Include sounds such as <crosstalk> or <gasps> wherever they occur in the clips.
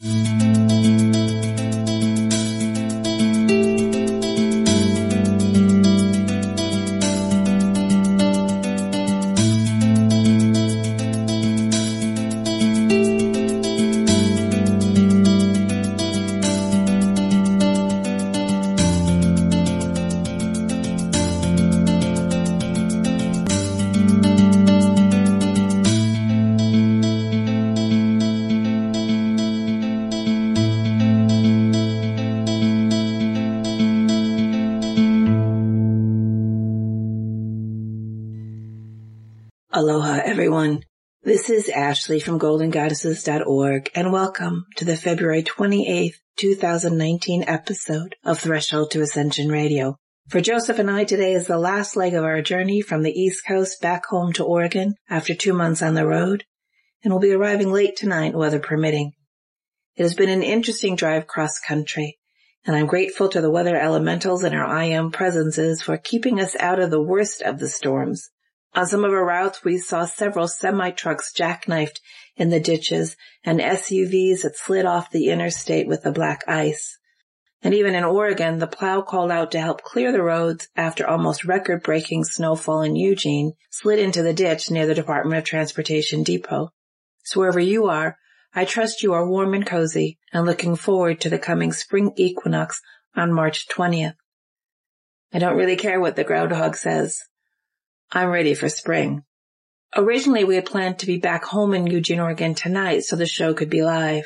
Aloha This is Ashli from goldengoddesses.org and welcome to the February 28th, 2019 episode of Threshold to Ascension Radio. For Joseph and I, today is the last leg of our journey from the East Coast back home to Oregon after two months on the road, and we'll be arriving late tonight, weather permitting. It has been an interesting drive cross country, and I'm grateful to the weather elementals and our I am presences for keeping us out of the worst of the storms. On some of our routes, we saw several semi-trucks jackknifed in the ditches and SUVs that slid off the interstate with the black ice. And even in Oregon, the plow called out to help clear the roads after almost record-breaking snowfall in Eugene slid into the ditch near the Department of Transportation depot. So wherever you are, I trust you are warm and cozy and looking forward to the coming spring equinox on March 20th. I don't really care what the groundhog says. I'm ready for spring. Originally, we had planned to be back home in Eugene, Oregon tonight so the show could be live.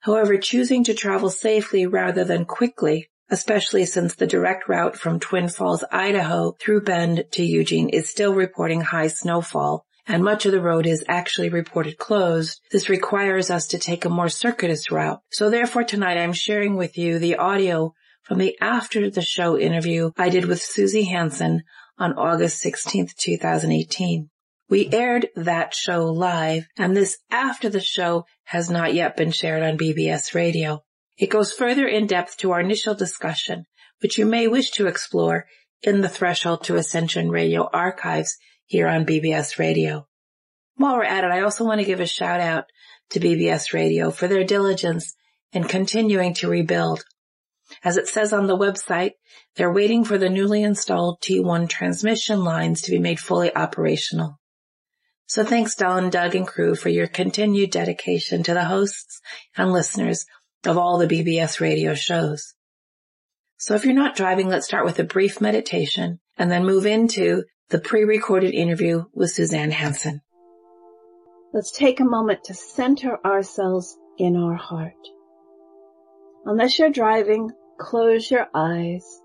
However, choosing to travel safely rather than quickly, especially since the direct route from Twin Falls, Idaho through Bend to Eugene is still reporting high snowfall and much of the road is actually reported closed, this requires us to take a more circuitous route. So therefore tonight I'm sharing with you the audio from the after the show interview I did with Suzy Hansen on August 16th, 2018. We aired that show live and this after the show has not yet been shared on BBS radio. It goes further in depth to our initial discussion, which you may wish to explore in the Threshold to Ascension radio archives here on BBS radio. While we're at it, I also want to give a shout out to BBS radio for their diligence in continuing to rebuild as it says on the website, they're waiting for the newly installed T1 transmission lines to be made fully operational. So thanks Don, Doug, and crew for your continued dedication to the hosts and listeners of all the BBS radio shows. So if you're not driving, let's start with a brief meditation and then move into the pre-recorded interview with Suzanne Hansen. Let's take a moment to center ourselves in our heart. Unless you're driving, close your eyes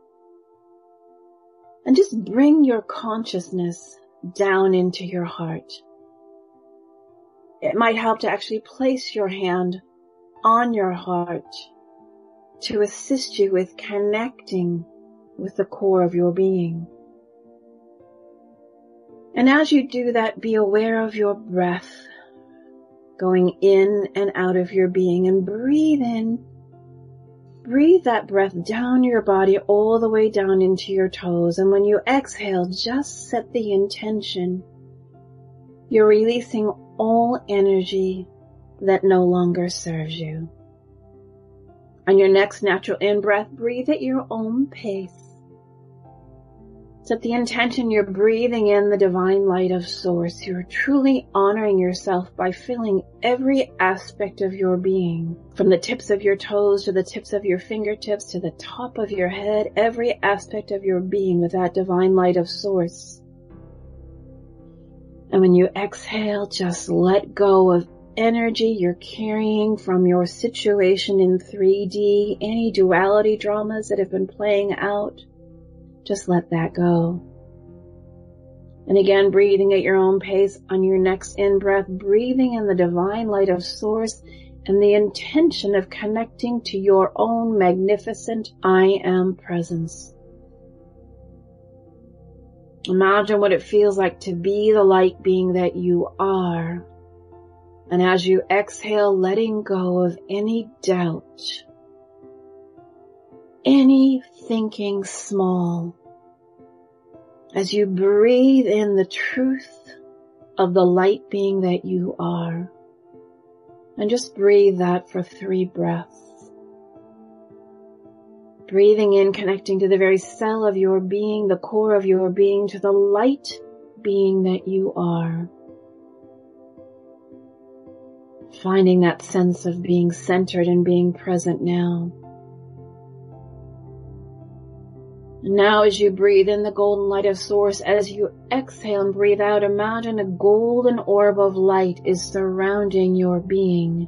and just bring your consciousness down into your heart. It might help to actually place your hand on your heart to assist you with connecting with the core of your being. And as you do that, be aware of your breath going in and out of your being and breathe in Breathe that breath down your body all the way down into your toes. And when you exhale, just set the intention. You're releasing all energy that no longer serves you. On your next natural in-breath, breathe at your own pace. Set the intention you're breathing in the divine light of source. You're truly honoring yourself by filling every aspect of your being. From the tips of your toes to the tips of your fingertips to the top of your head, every aspect of your being with that divine light of source. And when you exhale, just let go of energy you're carrying from your situation in 3D, any duality dramas that have been playing out just let that go. And again, breathing at your own pace on your next in-breath, breathing in the divine light of source and the intention of connecting to your own magnificent I am presence. Imagine what it feels like to be the light being that you are. And as you exhale, letting go of any doubt, any thinking small. As you breathe in the truth of the light being that you are. And just breathe that for three breaths. Breathing in, connecting to the very cell of your being, the core of your being, to the light being that you are. Finding that sense of being centered and being present now. Now as you breathe in the golden light of source, as you exhale and breathe out, imagine a golden orb of light is surrounding your being.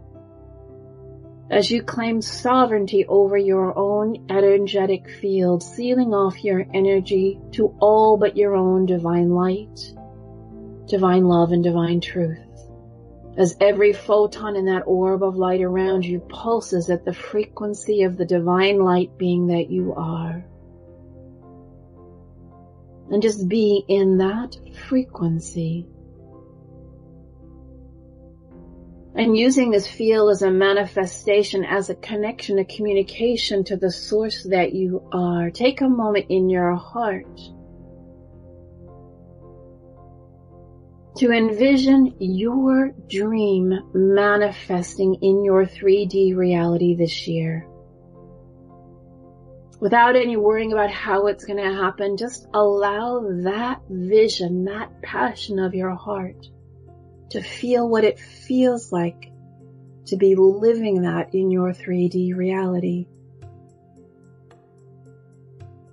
As you claim sovereignty over your own energetic field, sealing off your energy to all but your own divine light, divine love and divine truth. As every photon in that orb of light around you pulses at the frequency of the divine light being that you are and just be in that frequency. And using this feel as a manifestation, as a connection, a communication to the source that you are. Take a moment in your heart to envision your dream manifesting in your 3D reality this year without any worrying about how it's going to happen, just allow that vision, that passion of your heart to feel what it feels like to be living that in your 3D reality.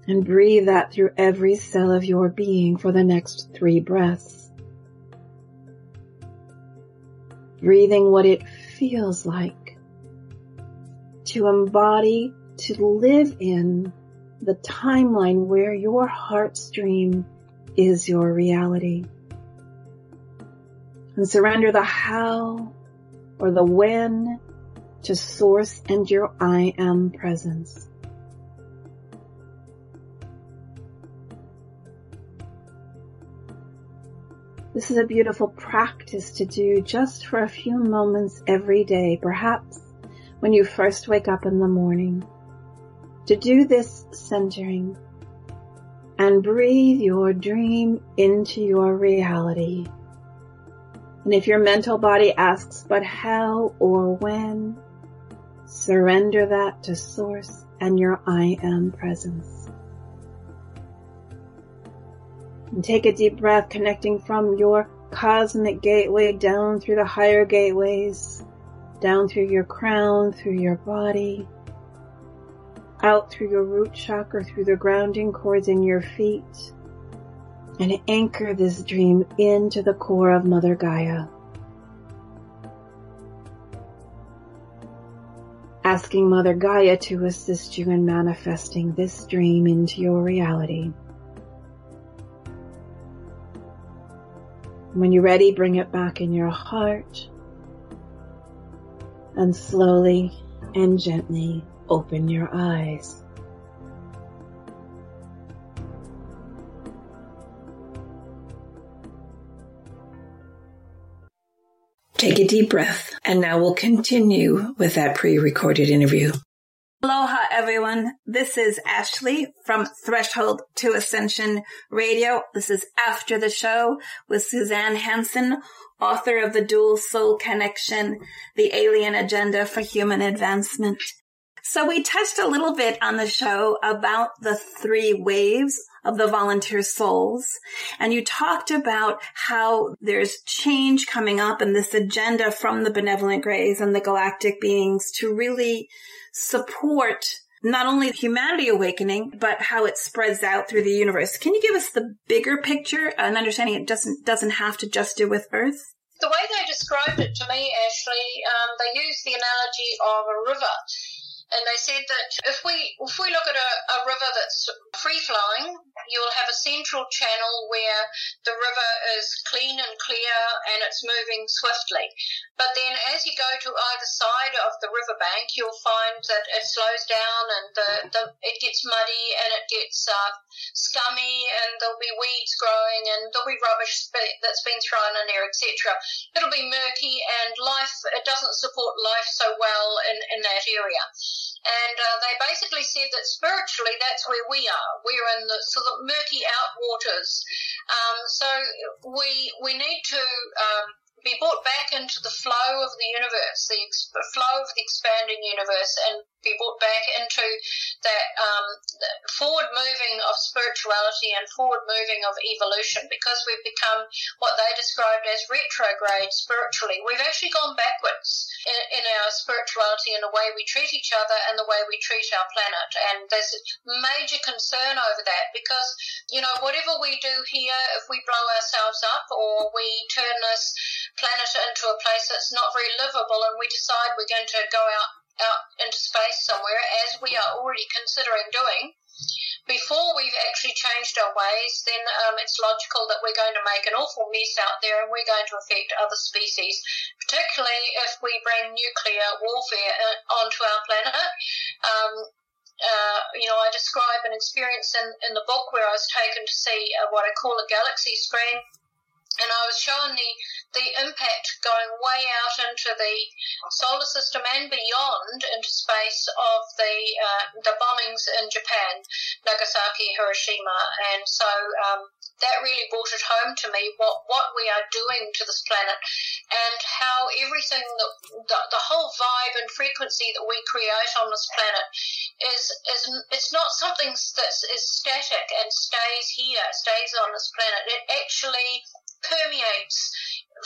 And breathe that through every cell of your being for the next three breaths. Breathing what it feels like to embody to live in the timeline where your heart's dream is your reality. And surrender the how or the when to source and your I am presence. This is a beautiful practice to do just for a few moments every day, perhaps when you first wake up in the morning to do this centering and breathe your dream into your reality. And if your mental body asks, but how or when, surrender that to source and your I am presence. And take a deep breath connecting from your cosmic gateway down through the higher gateways, down through your crown, through your body, out through your root chakra, through the grounding cords in your feet, and anchor this dream into the core of Mother Gaia. Asking Mother Gaia to assist you in manifesting this dream into your reality. When you're ready, bring it back in your heart and slowly and gently open your eyes. Take a deep breath, and now we'll continue with that pre-recorded interview. Aloha, everyone. This is Ashli from Threshold to Ascension Radio. This is after the show with Suzanne Hansen, author of The Dual Soul Connection, The Alien Agenda for Human Advancement. So we touched a little bit on the show about the three waves of the volunteer souls. And you talked about how there's change coming up and this agenda from the benevolent grays and the galactic beings to really support not only humanity awakening, but how it spreads out through the universe. Can you give us the bigger picture and understanding it doesn't, doesn't have to just do with Earth? The way they described it to me, Ashli, um, they used the analogy of a river and they said that if we if we look at a, a river that's free flowing, you'll have a central channel where the river is clean and clear and it's moving swiftly. But then as you go to either side of the riverbank, you'll find that it slows down and the, the it gets muddy and it gets uh, scummy and there'll be weeds growing and there'll be rubbish that's been thrown in there, etc. It'll be murky and life it doesn't support life so well in, in that area. And uh, they basically said that spiritually, that's where we are. We're in the sort of murky out waters. Um, so we we need to um, be brought back into the flow of the universe, the, ex- flow of the expanding universe, and be brought back into that um, forward moving of spirituality and forward moving of evolution because we've become what they described as retrograde spiritually. We've actually gone backwards in, in our spirituality and the way we treat each other and the way we treat our planet. And there's a major concern over that because, you know, whatever we do here, if we blow ourselves up or we turn this planet into a place that's not very livable and we decide we're going to go out out into space somewhere as we are already considering doing before we've actually changed our ways, then um, it's logical that we're going to make an awful mess out there and we're going to affect other species, particularly if we bring nuclear warfare uh, onto our planet. Um, uh, you know, I describe an experience in, in the book where I was taken to see uh, what I call a galaxy screen and I was shown the, the impact going way out into the solar system and beyond into space of the uh, the bombings in Japan, Nagasaki, Hiroshima, and so um, that really brought it home to me what what we are doing to this planet and how everything that the, the whole vibe and frequency that we create on this planet is is it's not something that is static and stays here, stays on this planet. It actually permeates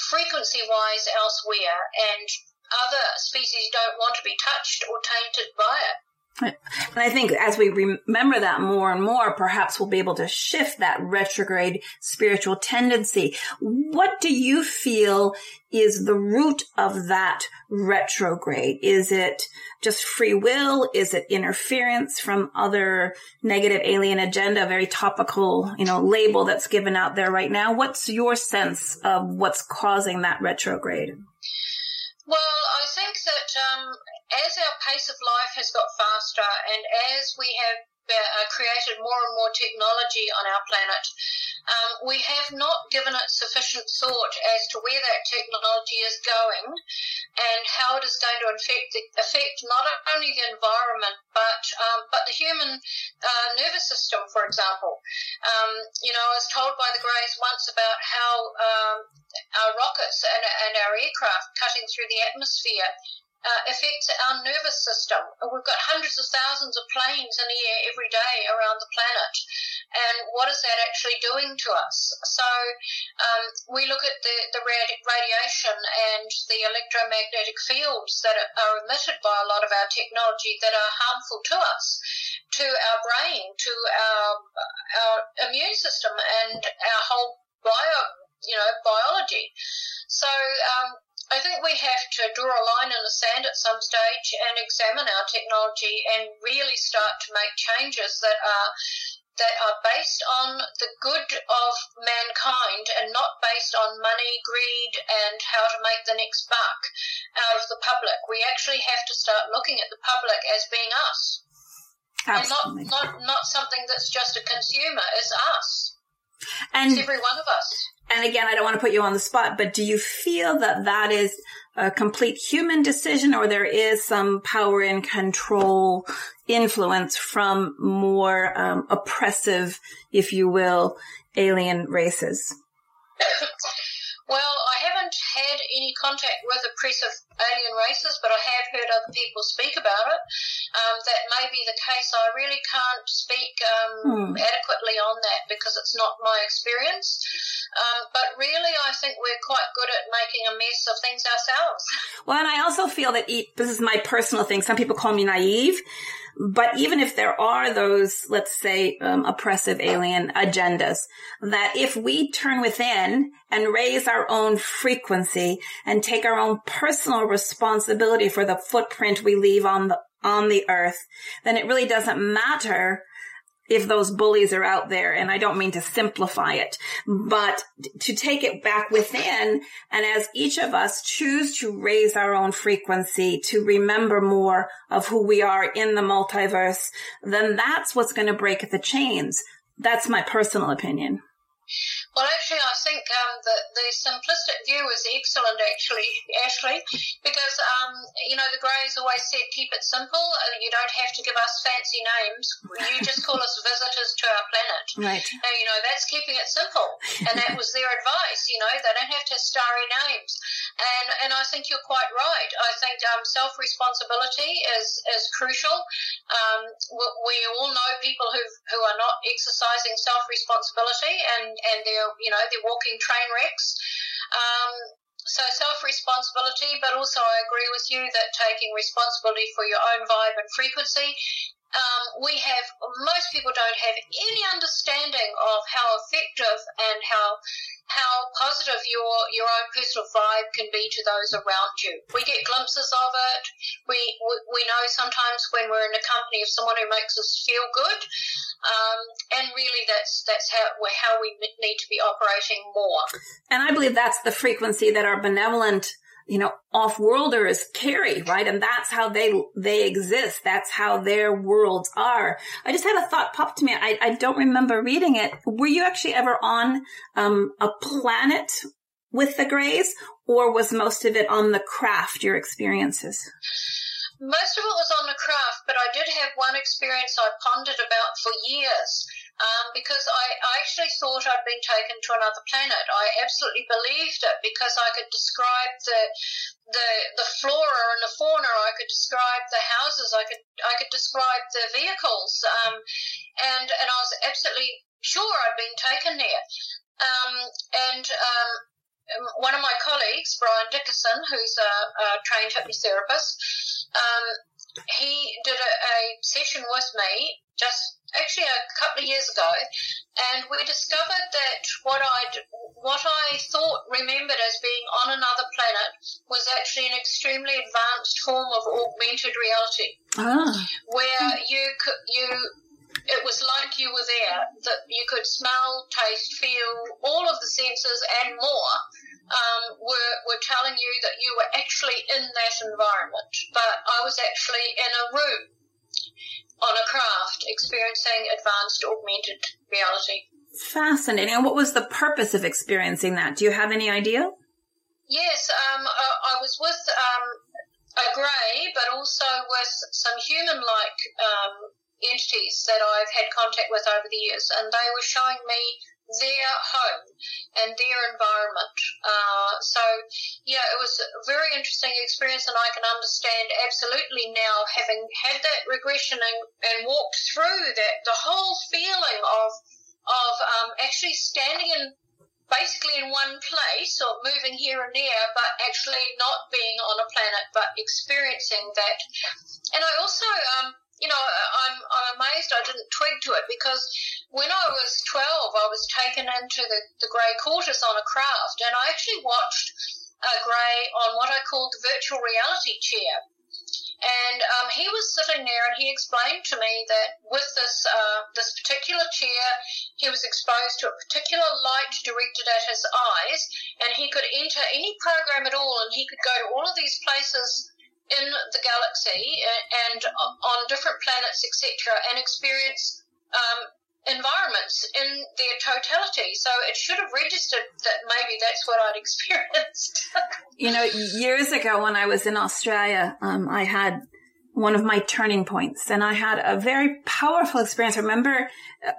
frequency wise elsewhere, and other species don't want to be touched or tainted by it. And I think as we remember that more and more, perhaps we'll be able to shift that retrograde spiritual tendency. What do you feel is the root of that retrograde? Is it just free will? Is it interference from other negative alien agenda? Very topical, you know, label that's given out there right now. What's your sense of what's causing that retrograde? Well, I think that um, as our pace of life has got faster and as we have created more and more technology on our planet, um, we have not given it sufficient thought as to where that technology is going and how it is going to affect, affect not only the environment but um, but the human uh, nervous system, for example. Um, you know, I was told by the Greys once about how um, our rockets and, and our aircraft cutting through the atmosphere uh, affects our nervous system. We've got hundreds of thousands of planes in the air every day around the planet. And what is that actually doing to us? So um, we look at the, the radiation and the electromagnetic fields that are emitted by a lot of our technology that are harmful to us, to our brain, to our, our immune system and our whole bio, you know, biology. So um, I think we have to draw a line in the sand at some stage and examine our technology and really start to make changes that are that are based on the good of mankind and not based on money, greed, and how to make the next buck out of the public. We actually have to start looking at the public as being us. Absolutely. And not, not, not something that's just a consumer, it's us. And it's every one of us and again, I don't want to put you on the spot, but do you feel that that is a complete human decision or there is some power and control influence from more um, oppressive, if you will, alien races? <laughs> Well, I haven't had any contact with oppressive alien races, but I have heard other people speak about it. Um, that may be the case. I really can't speak um, hmm. adequately on that because it's not my experience. Um, but really, I think we're quite good at making a mess of things ourselves. Well, and I also feel that this is my personal thing. Some people call me naive. But even if there are those, let's say, um, oppressive alien agendas, that if we turn within and raise our own frequency and take our own personal responsibility for the footprint we leave on the on the earth, then it really doesn't matter if those bullies are out there. And I don't mean to simplify it, but to take it back within. And as each of us choose to raise our own frequency, to remember more of who we are in the multiverse, then that's what's going to break the chains. That's my personal opinion. Well, actually, I think um, the, the simplistic view is excellent, actually, <laughs> Ashli, because, um, you know, the Greys always said keep it simple. You don't have to give us fancy names. You just call us visitors to our planet. <laughs> Right. And, you know, that's keeping it simple. And that was their advice, you know, they don't have to have starry names. And, and I think you're quite right. I think um, self responsibility is, is crucial. Um, we, we all know people who who are not exercising self responsibility and, and they're, you know, they're walking train wrecks. Um, so self responsibility, but also I agree with you that taking responsibility for your own vibe and frequency. Um, we have most people don't have any understanding of how effective and how how positive your your own personal vibe can be to those around you. We get glimpses of it. We we, we know sometimes when we're in the company of someone who makes us feel good, um, and really that's that's how how we need to be operating more. And I believe that's the frequency that our benevolent you know, off-worlders carry, right? And that's how they, they exist. That's how their worlds are. I just had a thought pop to me. I, I don't remember reading it. Were you actually ever on, um, a planet with the Greys or was most of it on the craft, your experiences? Most of it was on the craft, but I did have one experience I pondered about for years um, because I, I actually thought I'd been taken to another planet. I absolutely believed it because I could describe the the the flora and the fauna. I could describe the houses. I could I could describe the vehicles, um, and and I was absolutely sure I'd been taken there. Um, and um, one of my colleagues, Brian Dickerson, who's a, a trained hypnotherapist, um, he did a, a session with me just actually a couple of years ago, and we discovered that what I what I thought remembered as being on another planet was actually an extremely advanced form of augmented reality, ah. where you could you. It was like you were there, that you could smell, taste, feel, all of the senses and more um, were, were telling you that you were actually in that environment. But I was actually in a room on a craft experiencing advanced augmented reality. Fascinating. And what was the purpose of experiencing that? Do you have any idea? Yes, um, I, I, was with um, a grey, but also with some human-like um, entities that I've had contact with over the years, and they were showing me their home and their environment. Uh, so, yeah, it was a very interesting experience, and I can understand absolutely now, having had that regression and, and walked through that, the whole feeling of of um, actually standing in basically in one place or moving here and there, but actually not being on a planet, but experiencing that. And I also, um, you know, I'm, I'm amazed I didn't twig to it because when I was 12, I was taken into the, the grey quarters on a craft, and I actually watched a grey on what I called the virtual reality chair. And um, he was sitting there, and he explained to me that with this uh, this particular chair, he was exposed to a particular light directed at his eyes, and he could enter any program at all, and he could go to all of these places in the galaxy and, on different planets, etc., and experience um, environments in their totality. So it should have registered that maybe that's what I'd <laughs> experienced. you know, years ago when I was in Australia, um, I had one of my turning points and I had a very powerful experience. I remember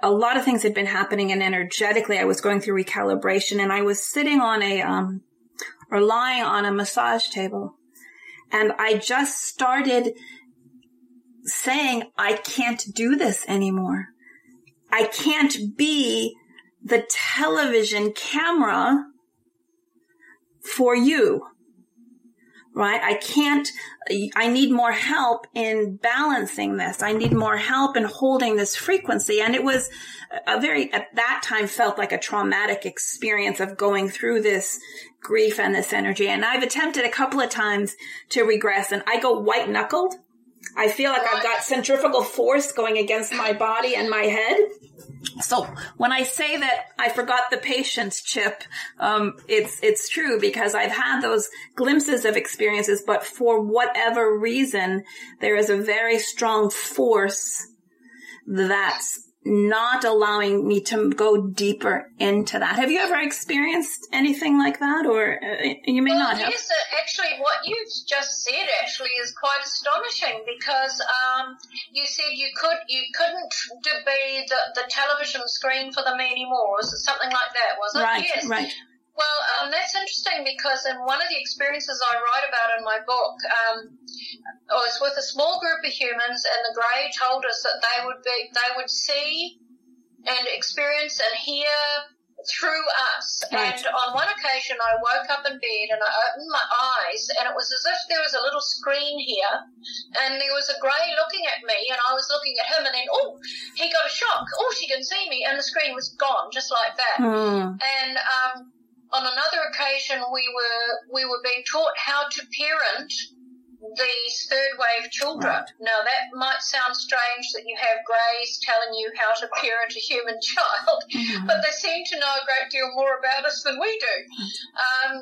a lot of things had been happening and energetically I was going through recalibration and I was sitting on a, um, or lying on a massage table and I just started saying, I can't do this anymore. I can't be the television camera for you. Right? I can't, I need more help in balancing this. I need more help in holding this frequency. And it was a very, at that time felt like a traumatic experience of going through this grief and this energy. And I've attempted a couple of times to regress and I go white knuckled I feel like I've got centrifugal force going against my body and my head. So when I say that I forgot the patience chip, um, it's it's true because I've had those glimpses of experiences, but for whatever reason, there is a very strong force that's not allowing me to go deeper into that. Have you ever experienced anything like that, or uh, you may well, not have? Yes, uh, actually, what you've just said actually is quite astonishing because um, you said you could you couldn't be the, the television screen for them anymore. Was it something like that? Was it? Right, yes. right. Well, um, that's interesting because in one of the experiences I write about in my book, um, I was with a small group of humans, and the Grey told us that they would be, they would see and experience and hear through us. Right. And on one occasion, I woke up in bed and I opened my eyes, and it was as if there was a little screen here, and there was a grey looking at me, and I was looking at him, and then oh, he got a shock. Oh, she can see me, and the screen was gone, just like that. Hmm. And um, on another occasion, we were we were being taught how to parent these third wave children. Right. Now that might sound strange that you have greys telling you how to parent a human <laughs> child, Mhm. but they seem to know a great deal more about us than we do. Um,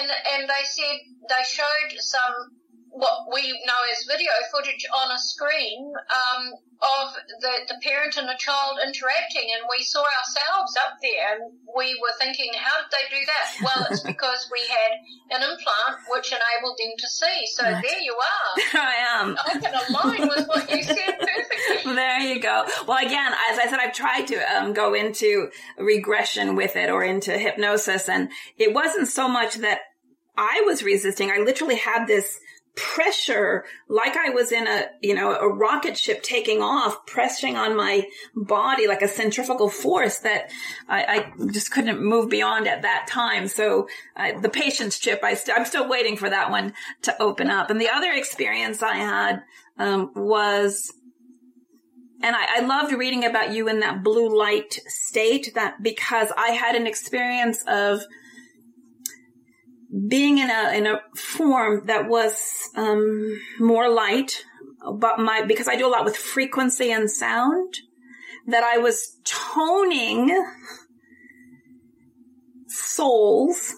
and and they said they showed some what we know as video footage on a screen um, of the, the parent and the child interacting, and we saw ourselves up there, and we were thinking, how did they do that? <laughs> Well, it's because we had an implant which enabled them to see. So Right. there you are. <laughs> I am. I can align with what you said <laughs> perfectly. There you go. Well, again, as I said, I've tried to um, go into regression with it or into hypnosis, and it wasn't so much that I was resisting. I literally had this pressure, like I was in a, you know, a rocket ship taking off, pressing on my body like a centrifugal force that I, I just couldn't move beyond at that time. So uh, the patience chip, I st- I'm still waiting for that one to open up. And the other experience I had um, was and I, I loved reading about you in that blue light state that because I had an experience of being in a in a form that was um, more light, but my because I do a lot with frequency and sound, that I was toning souls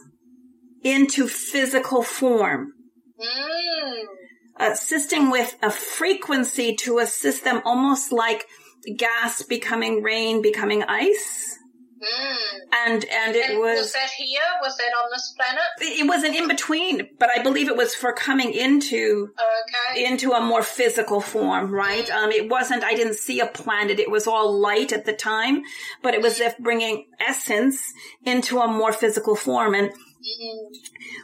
into physical form Mm. assisting with a frequency to assist them almost like gas becoming rain becoming ice Mm. and and it And was was that here? Was that on this planet? it was an in between but i believe it was for coming into Okay. into a more physical form right um it wasn't i didn't see a planet it was all light at the time but it was if bringing essence into a more physical form and Mm.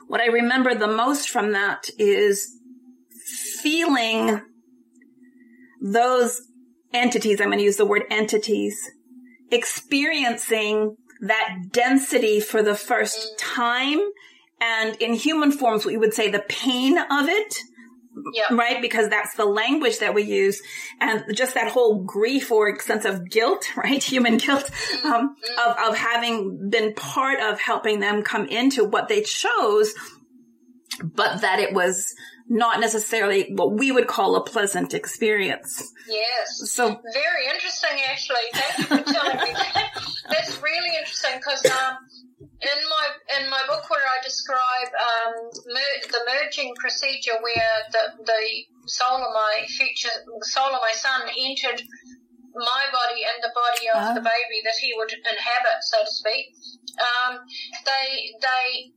what I remember the most from that is feeling those entities, I'm going to use the word entities, experiencing that density for the first mm. time. And in human forms, we would say the pain of it, Yeah. right? Because that's the language that we use. And just that whole grief or sense of guilt, <laughs> right? Human guilt, mm-hmm. um, mm-hmm. of, of having been part of helping them come into what they chose, but that it was not necessarily what we would call a pleasant experience. Yes. So, Very interesting, actually. Thank you for telling me that. That's really interesting because um, in my in my book where I describe um, mer- the merging procedure where the the soul of my future soul of my son entered my body and the body of Ah. the baby that he would inhabit, so to speak. Um, they they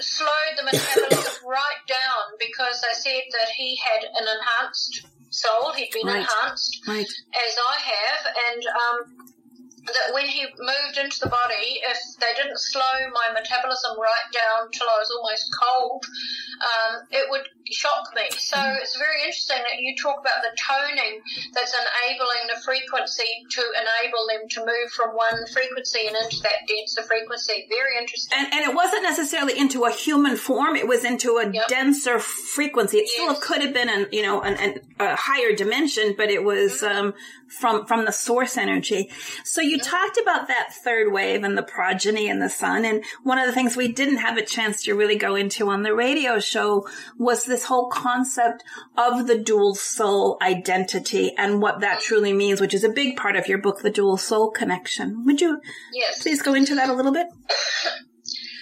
slowed the metabolism <coughs> right down because they said that he had an enhanced soul. He'd been Right. enhanced right. as I have, and um, that when he moved into the body, if they didn't slow my metabolism right down till I was almost cold, um, it would shock me. So it's very interesting that you talk about the toning that's enabling the frequency to enable them to move from one frequency and into that denser frequency. Very interesting. And, and it wasn't necessarily into a human form. It was into a Yep. denser frequency. It still could have been an, you know, an, an, a higher dimension, but it was, Mm-hmm. um, from, from the source energy. So you talked about that third wave and the progeny and the son. And one of the things we didn't have a chance to really go into on the radio show was this whole concept of the dual soul identity and what that truly means, which is a big part of your book, The Dual Soul Connection. Would you Yes. please go into that a little bit? <coughs>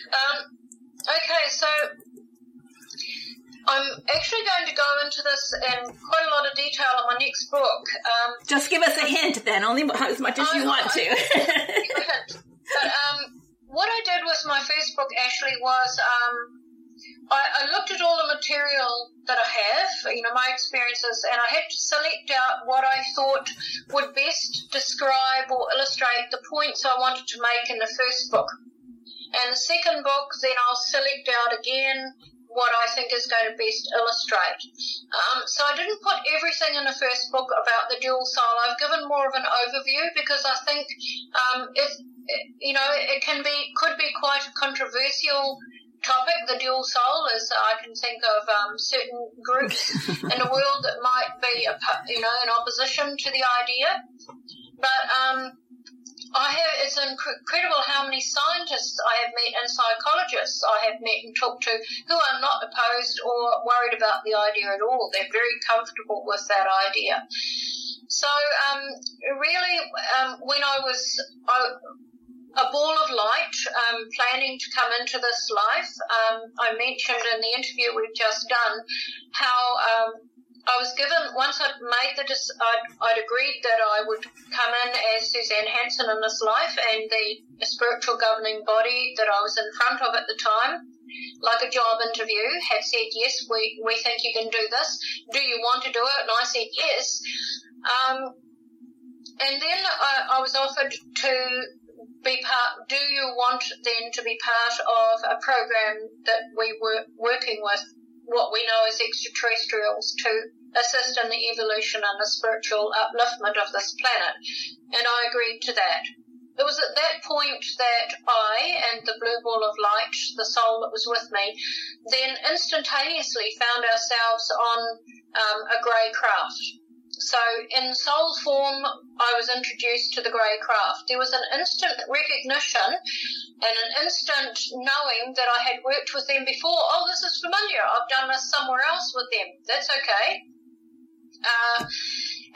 Um, okay, so I'm actually going to go into this in quite a lot of detail in my next book. Um, Just give us a hint then, only as much as you want I- to. <laughs> but um, what I did with my first book, Ashli, was um, I, I looked at all the material that I have, you know, my experiences, and I had to select out what I thought would best describe or illustrate the points I wanted to make in the first book. And the second book, then I'll select out again what I think is going to best illustrate. Um, so I didn't put everything in the first book about the dual soul. I've given more of an overview because I think um, it, you know, it can be could be quite a controversial topic. The dual soul, as I can think of um, certain groups <laughs> in the world that might be, oppo- you know, in opposition to the idea. But um, I have, it's incredible how many scientists I have met and psychologists I have met and talked to who are not opposed or worried about the idea at all. They're very comfortable with that idea. So, um, really, um, when I was a ball of light, um, planning to come into this life, um, I mentioned in the interview we've just done how um, I was given once I'd made the I'd, I'd agreed that I would come in as Suzanne Hansen in this life, and the spiritual governing body that I was in front of at the time, like a job interview, had said yes, we we think you can do this. Do you want to do it? And I said yes. Um, and then I, I was offered to be part. Do you want then to be part of a program that we were working with what we know as extraterrestrials to assist in the evolution and the spiritual upliftment of this planet. And I agreed to that. It was at that point that I and the blue ball of light, the soul that was with me, then instantaneously found ourselves on um, a grey craft. So in soul form, I was introduced to the grey craft. There was an instant recognition and an instant knowing that I had worked with them before. Oh, this is familiar. I've done this somewhere else with them. That's okay. Uh,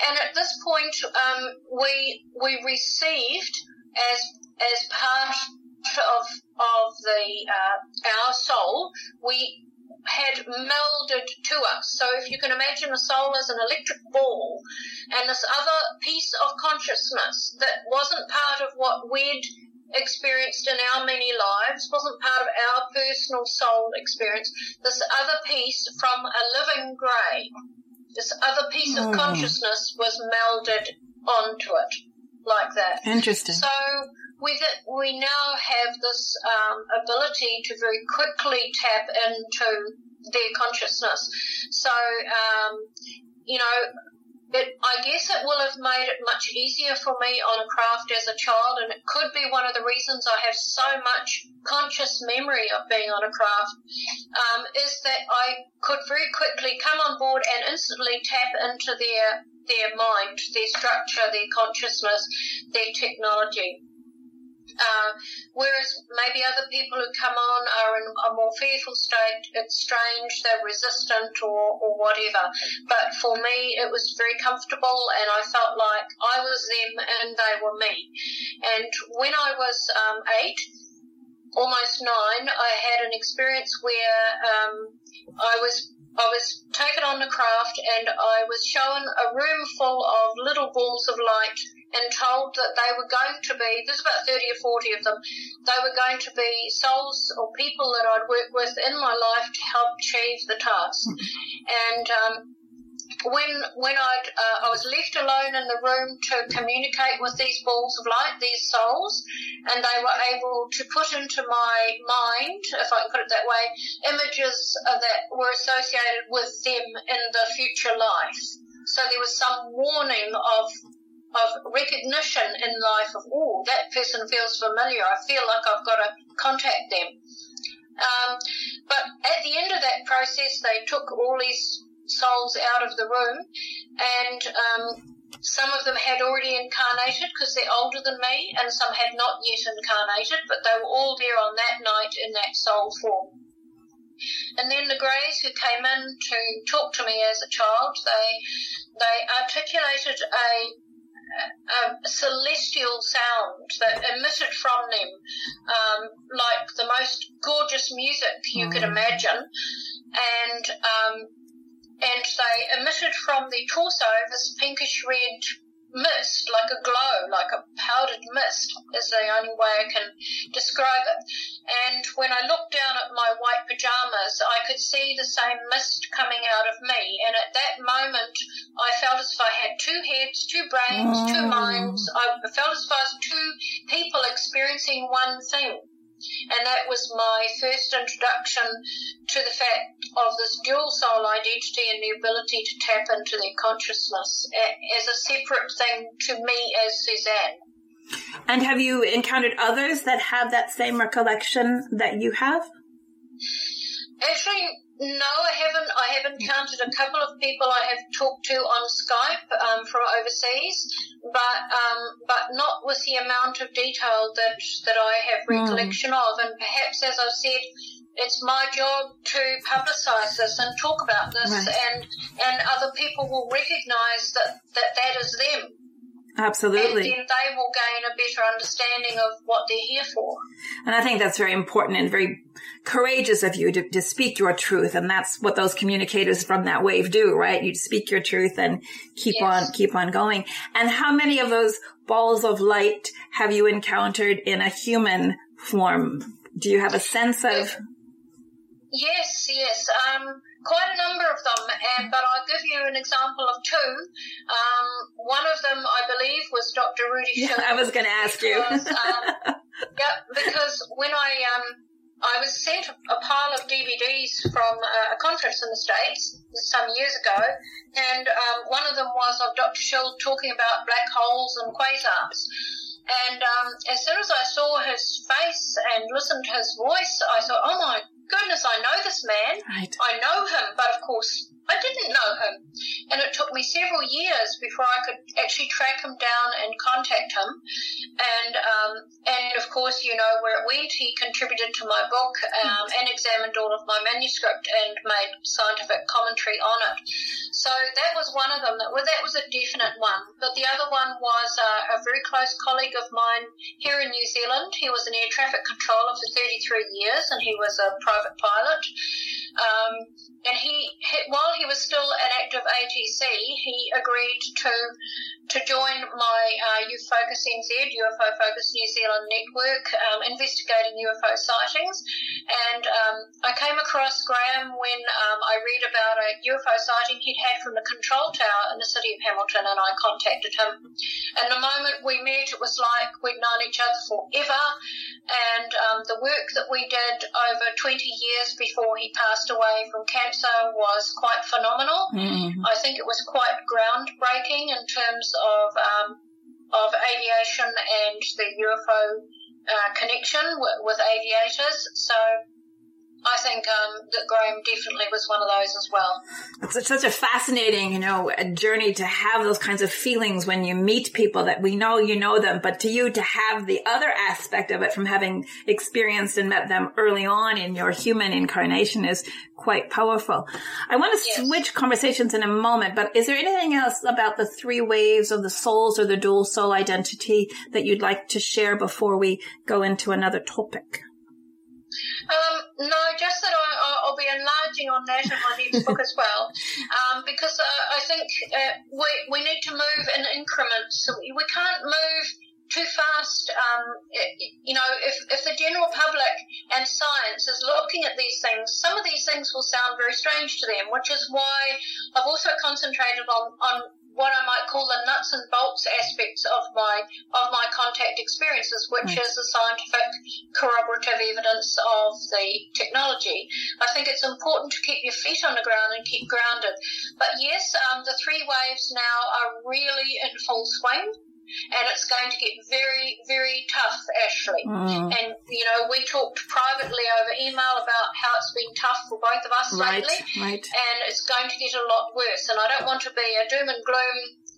and at this point, um, we we received as as part of of the uh, our soul, we had melded to us. So if you can imagine a soul as an electric ball, and this other piece of consciousness that wasn't part of what we'd experienced in our many lives, wasn't part of our personal soul experience. This other piece from a living grey, this other piece of Hmm. consciousness was melded onto it like that. Interesting. So we th- we now have this um, ability to very quickly tap into their consciousness. So um, you know, it, I guess it will have made it much easier for me on a craft as a child, and it could be one of the reasons I have so much conscious memory of being on a craft. Um, is that I could very quickly come on board and instantly tap into their their mind, their structure, their consciousness, their technology. Uh, whereas maybe other people who come on are in a more fearful state, it's strange, they're resistant or, or whatever. But for me, it was very comfortable and I felt like I was them and they were me. And when I was um, eight, almost nine, I had an experience where um, I was I was taken on the craft and I was shown a room full of little balls of light and told that they were going to be, there's about 30 or 40 of them, they were going to be souls or people that I'd worked with in my life to help achieve the task. And um, when when I'd, uh, I was left alone in the room to communicate with these balls of light, these souls, and they were able to put into my mind, if I can put it that way, images uh, that were associated with them in the future life. So there was some warning of of recognition in life of, oh, that person feels familiar. I feel like I've got to contact them. Um, but at the end of that process, they took all these souls out of the room, and um, some of them had already incarnated because they're older than me, and some had not yet incarnated, but they were all there on that night in that soul form. And then the Greys who came in to talk to me as a child, they they articulated a a celestial sound that emitted from them, um, like the most gorgeous music you mm. could imagine, and um, and they emitted from the torso this pinkish red mist, like a glow, like a powdered mist, is the only way I can describe it. And when I looked down at my white pajamas, I could see the same mist coming out of me. And at that moment, I felt as if I had two heads, two brains, oh. two minds. I felt as if I was two people experiencing one thing. And that was my first introduction to the fact of this dual soul identity and the ability to tap into their consciousness as a separate thing to me as Suzanne. And have you encountered others that have that same recollection that you have? Actually, no, I haven't. I have encountered a couple of people I have talked to on Skype um, from overseas, but um, but not with the amount of detail that that I have hmm. recollection mm. of. And perhaps, as I've said, it's my job to publicise this and talk about this, right. and and other people will recognise that that that is them. Absolutely. And then they will gain a better understanding of what they're here for. And I think that's very important and very courageous of you to, to speak your truth. And that's what those communicators from that wave do, right? You speak your truth and keep yes. on, keep on going. And how many of those balls of light have you encountered in a human form? Do you have a sense of? Yes, yes. Um, quite a number of them, and but I'll give you an example of two. Um, one of them, I believe, was Dr. Rudy yeah, I was going to ask you. um, <laughs> yeah, because when I um, I was sent a pile of DVDs from a conference in the States some years ago, and um, one of them was of Dr. Schild talking about black holes and quasars. And um, as soon as I saw his face and listened to his voice, I thought, oh my goodness, I know this man. Right. I know him, but of course, I didn't know him. And it took me several years before I could actually track him down and contact him. And, um, and of course, you know where it went. He contributed to my book um, and examined all of my manuscript and made scientific commentary on it. So that was one of them. That, well, that was a definite one. But the other one was uh, a very close colleague of mine here in New Zealand. He was an air traffic controller for 33 years and he was a private pilot. Um, and he, he, while he was still an active ATC, he agreed to to join my uh, NZ, UFO Focus New Zealand network, um, investigating UFO sightings. And um, I came across Graham when um, I read about a UFO sighting he'd had from the control tower in the city of Hamilton, and I contacted him. And the moment we met, it was like we'd known each other forever. And um, the work that we did over 20 years before he passed away from cancer was quite phenomenal. Mm-hmm. I think it was quite groundbreaking in terms of um, of aviation and the UFO uh, connection with, with aviators. So I think um, that Graham definitely was one of those as well. It's such a fascinating, you know, a journey to have those kinds of feelings when you meet people that we know you know them, but to you to have the other aspect of it from having experienced and met them early on in your human incarnation is quite powerful. I want to yes. switch conversations in a moment, but is there anything else about the three waves of the souls or the dual soul identity that you'd like to share before we go into another topic? Um, no, just that I, will be enlarging on that in my next book as well, um, because uh, I think uh, we, we need to move in increments. We can't move too fast. Um, you know, if, if the general public and science is looking at these things, some of these things will sound very strange to them, which is why I've also concentrated on, on what I might call the nuts and bolts aspects of my of my contact experiences, which is the scientific corroborative evidence of the technology. I think it's important to keep your feet on the ground and keep grounded. But yes, um, the three waves now are really in full swing and it's going to get very, very tough, Ashli. Mm. And, you know, we talked privately over email about how it's been tough for both of us right, lately. Right. And it's going to get a lot worse. And I don't want to be a doom and gloom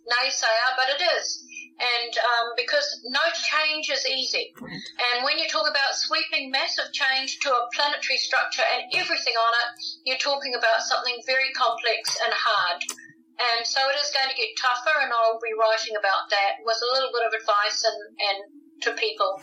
naysayer, but it is. And um, because no change is easy. And when you talk about sweeping massive change to a planetary structure and everything on it, you're talking about something very complex and hard. And so it is going to get tougher, and I'll be writing about that with a little bit of advice and, and to people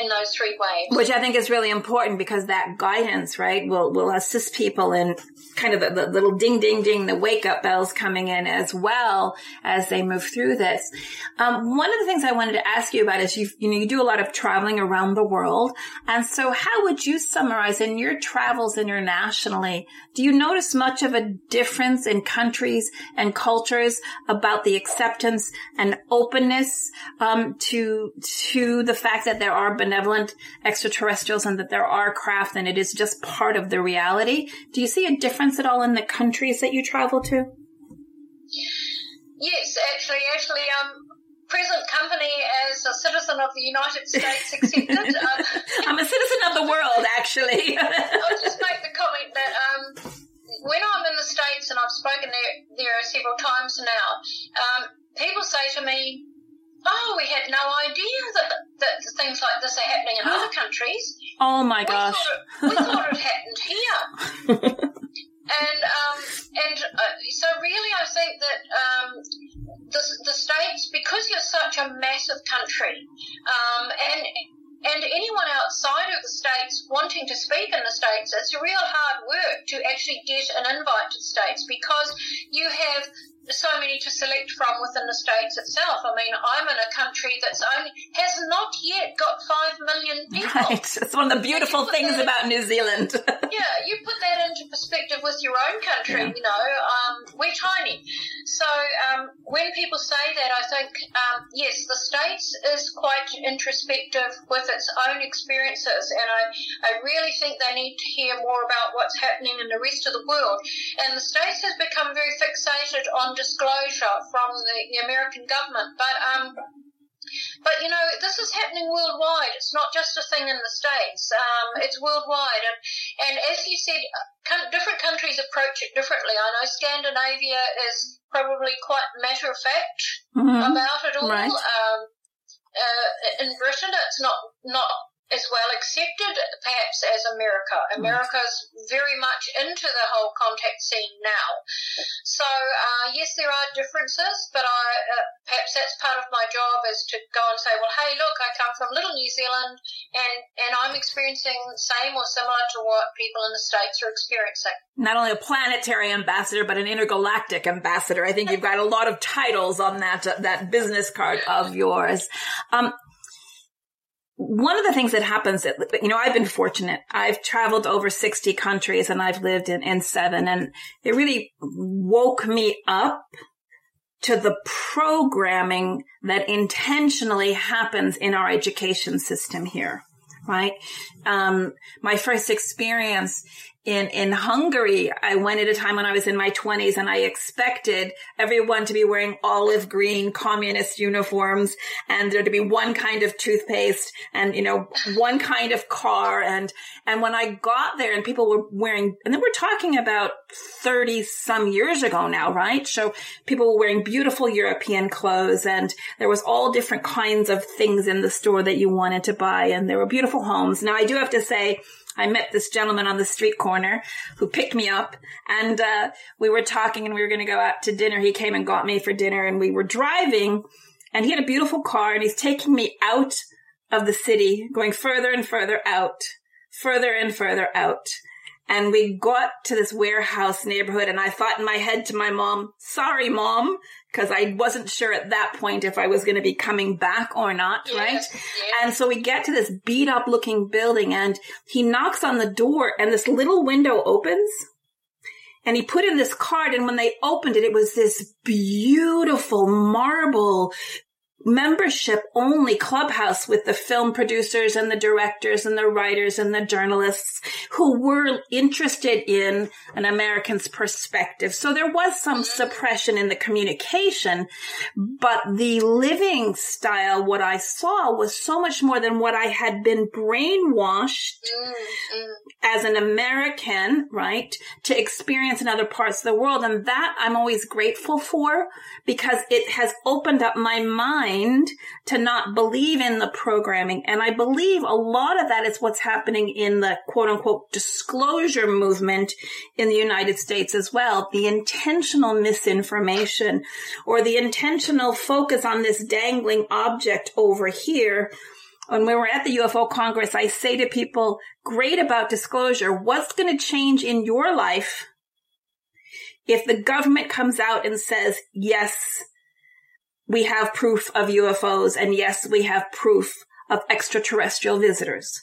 in those three ways. Which I think is really important because that guidance, right, will, will assist people in kind of the, the, little ding, ding, ding, the wake up bells coming in as well as they move through this. Um, one of the things I wanted to ask you about is you, you know, you do a lot of traveling around the world. And so how would you summarize in your travels internationally? Do you notice much of a difference in countries and cultures about the acceptance and openness, um, to, to the fact that there are benevolent extraterrestrials and that there are craft and it is just part of the reality. Do you see a difference at all in the countries that you travel to? Yes, actually, actually, um, present company as a citizen of the United States accepted. <laughs> um, I'm a citizen of the world, actually. <laughs> I'll just make the comment that um, when I'm in the States, and I've spoken there, there several times now, um, people say to me, oh, we had no idea that, that things like this are happening in other <gasps> countries. Oh my gosh. We thought it, we <laughs> thought it happened here. and um, and uh, so really I think that um, the, the States, because you're such a massive country, um, and and anyone outside of the States wanting to speak in the States, it's a real hard work to actually get an invite to the States because you have so many to select from within the states itself. I mean, I'm in a country that's only has not yet got five million people. Right, that's one of the beautiful things about New Zealand. yeah, you put that into perspective with your own country. Yeah. You know, um, we're tiny. So um, when people say that, I think um, yes, the states is quite introspective with its own experiences, and I I really think they need to hear more about what's happening in the rest of the world. And the states has become very fixated on disclosure from the, the American government. But um, but you know, this is happening worldwide. It's not just a thing in the states. Um, it's worldwide, and and as you said, different countries approach it differently. I know Scandinavia is probably quite matter of fact mm-hmm. about it all. Right. Um, uh, in Britain, it's not not as well accepted perhaps as America. America's very much into the whole contact scene now. So uh, yes, there are differences, but I uh, perhaps that's part of my job is to go and say, well, hey, look, I come from little New Zealand, and and I'm experiencing the same or similar to what people in the states are experiencing. Not only a planetary ambassador, but an intergalactic ambassador. I think you've got a lot of titles on that uh, that business card of yours. Um, one of the things that happens, you know, I've been fortunate. I've traveled over 60 countries and I've lived in, in seven and it really woke me up to the programming that intentionally happens in our education system here, right? Um, my first experience in, in Hungary, I went at a time when I was in my twenties and I expected everyone to be wearing olive green communist uniforms and there to be one kind of toothpaste and, you know, one kind of car. And, and when I got there and people were wearing, and then we're talking about 30 some years ago now, right? So people were wearing beautiful European clothes and there was all different kinds of things in the store that you wanted to buy and there were beautiful homes. Now I do have to say, I met this gentleman on the street corner who picked me up and, uh, we were talking and we were going to go out to dinner. He came and got me for dinner and we were driving and he had a beautiful car and he's taking me out of the city, going further and further out, further and further out. And we got to this warehouse neighborhood and I thought in my head to my mom, sorry mom, because I wasn't sure at that point if I was going to be coming back or not, yes, right? Yes. And so we get to this beat up looking building and he knocks on the door and this little window opens and he put in this card and when they opened it, it was this beautiful marble membership only clubhouse with the film producers and the directors and the writers and the journalists who were interested in an American's perspective. So there was some suppression in the communication, but the living style, what I saw was so much more than what I had been brainwashed mm-hmm. as an American, right, to experience in other parts of the world. And that I'm always grateful for because it has opened up my mind trained to not believe in the programming. And I believe a lot of that is what's happening in the quote unquote disclosure movement in the United States as well. The intentional misinformation or the intentional focus on this dangling object over here when we were at the UFO Congress, I say to people, great about disclosure. What's going to change in your life if the government comes out and says, yes, we have proof of UFOs and yes, we have proof of extraterrestrial visitors.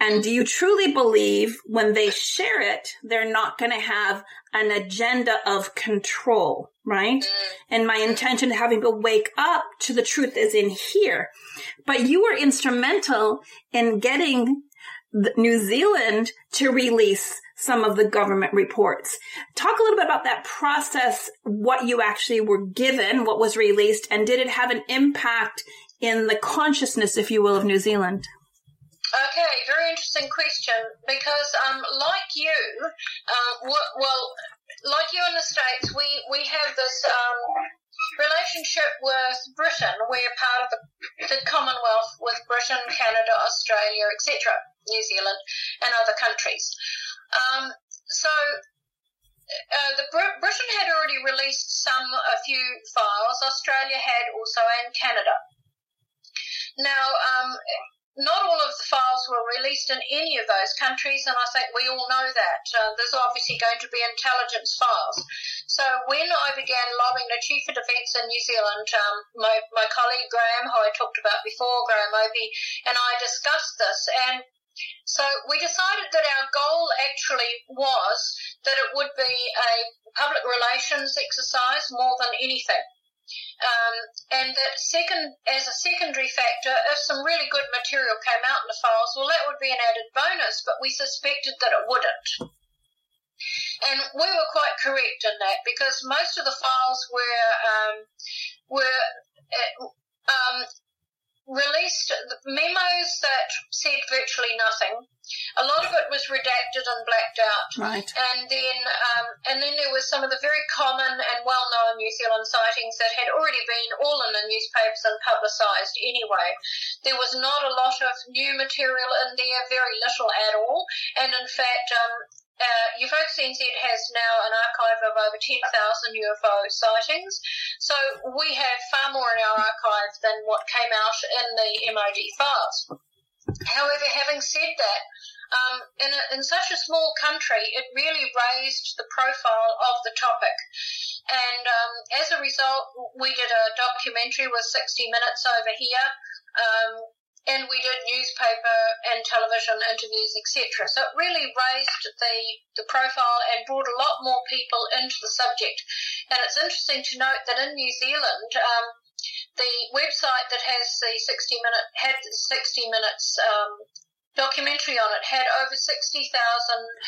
And do you truly believe when they share it, they're not going to have an agenda of control, right? Mm. And my intention to having to wake up to the truth is in here. But you were instrumental in getting New Zealand to release some of the government reports. Talk a little bit about that process, what you actually were given, what was released, and did it have an impact in the consciousness, if you will, of New Zealand? Okay, very interesting question because, um, like you, uh, well, like you in the States, we, we have this um, relationship with Britain. We're part of the, the Commonwealth with Britain, Canada, Australia, etc., New Zealand, and other countries. Um, so uh, the Br- Britain had already released some, a few files. Australia had also, and Canada. Now, um, not all of the files were released in any of those countries, and I think we all know that. Uh, there's obviously going to be intelligence files. So when I began lobbying the Chief of Defence in New Zealand, um, my, my colleague Graham, who I talked about before, Graham Opie, and I discussed this, and so we decided that our goal actually was that it would be a public relations exercise more than anything. Um, and that second, as a secondary factor, if some really good material came out in the files, well, that would be an added bonus, but we suspected that it wouldn't. And we were quite correct in that because most of the files were um, were uh, um, released memos that said virtually nothing. A lot of it was redacted and blacked out. Right. And then, um, and then there was some of the very common and well-known New Zealand sightings that had already been all in the newspapers and publicised anyway. There was not a lot of new material in there, very little at all. And in fact, um, uh, UFOCUS NZ has now an archive of over 10,000 UFO sightings. So we have far more in our archive than what came out in the MOD files. However, having said that, um, in, a, in such a small country, it really raised the profile of the topic. And um, as a result, we did a documentary with 60 Minutes over here. Um, and we did newspaper and television interviews, etc. So it really raised the, the profile and brought a lot more people into the subject. And it's interesting to note that in New Zealand, um, the website that has the 60 minute had 60 minutes um, documentary on it had over 60,000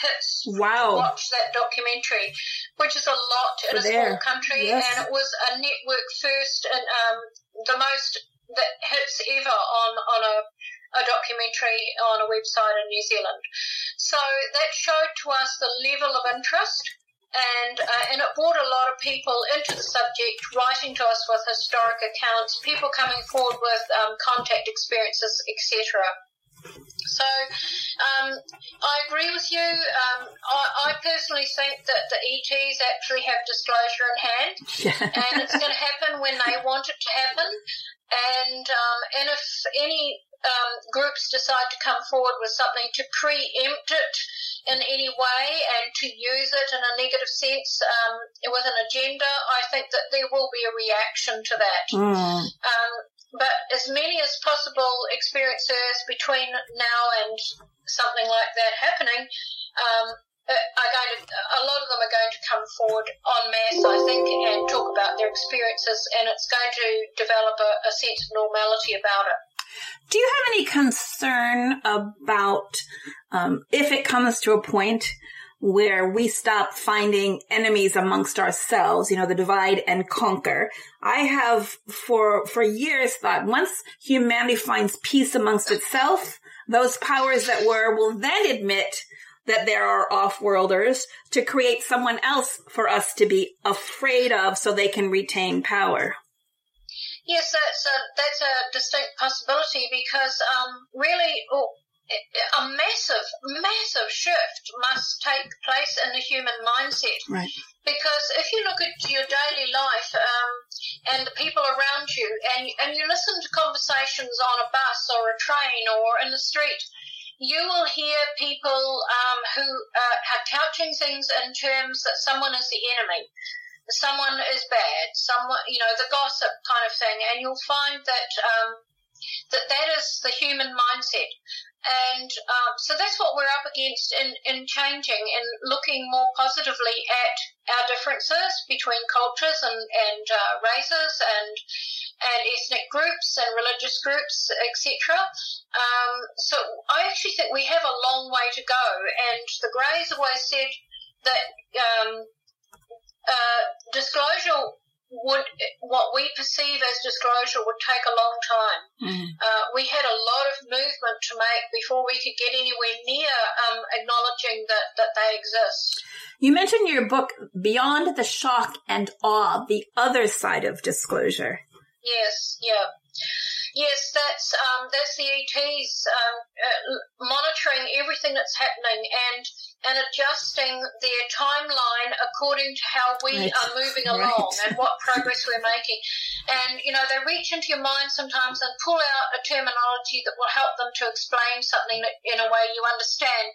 hits. Wow. Watch that documentary, which is a lot in For a there. small country. Yes. And it was a network first and um, the most that hits ever on, on a, a documentary on a website in New Zealand. So that showed to us the level of interest and uh, and it brought a lot of people into the subject, writing to us with historic accounts, people coming forward with um, contact experiences, etc. So um, I agree with you. Um, I, I, personally think that the ETs actually have disclosure in hand, <laughs> and it's going to happen when they want it to happen. And um, and if any um, groups decide to come forward with something to preempt it in any way and to use it in a negative sense um, with an agenda, I think that there will be a reaction to that. Mm. Um, but as many as possible experiences between now and something like that happening um, are going to, a lot of them are going to come forward en masse, I think, and talk about their experiences, and it's going to develop a, a sense of normality about it. Do you have any concern about um, if it comes to a point where we stop finding enemies amongst ourselves, you know, the divide and conquer? I have for for years thought once humanity finds peace amongst itself, those powers that were will then admit that there are off-worlders to create someone else for us to be afraid of so they can retain power. Yes, that's a that's a distinct possibility because um, really. Oh, a massive, massive shift must take place in the human mindset. Right. Because if you look at your daily life um, and the people around you, and and you listen to conversations on a bus or a train or in the street, you will hear people um, who uh, are couching things in terms that someone is the enemy someone is bad, someone, you know, the gossip kind of thing, and you'll find that um, that that is the human mindset. And um, so that's what we're up against in, in changing and looking more positively at our differences between cultures and, and uh, races and and ethnic groups and religious groups, etc. Um, so I actually think we have a long way to go. And the Greys always said that um, uh, disclosure would what we perceive as disclosure would take a long time. Mm. Uh, we had a lot of movement to make before we could get anywhere near um, acknowledging that that they exist. You mentioned in your book beyond the shock and awe, the other side of disclosure. Yes, yeah. Yes, that's um, that's the ETs um, uh, monitoring everything that's happening and and adjusting their timeline according to how we Right. are moving <laughs> Right. along and what progress we're making. And, you know, they reach into your mind sometimes and pull out a terminology that will help them to explain something in a way you understand.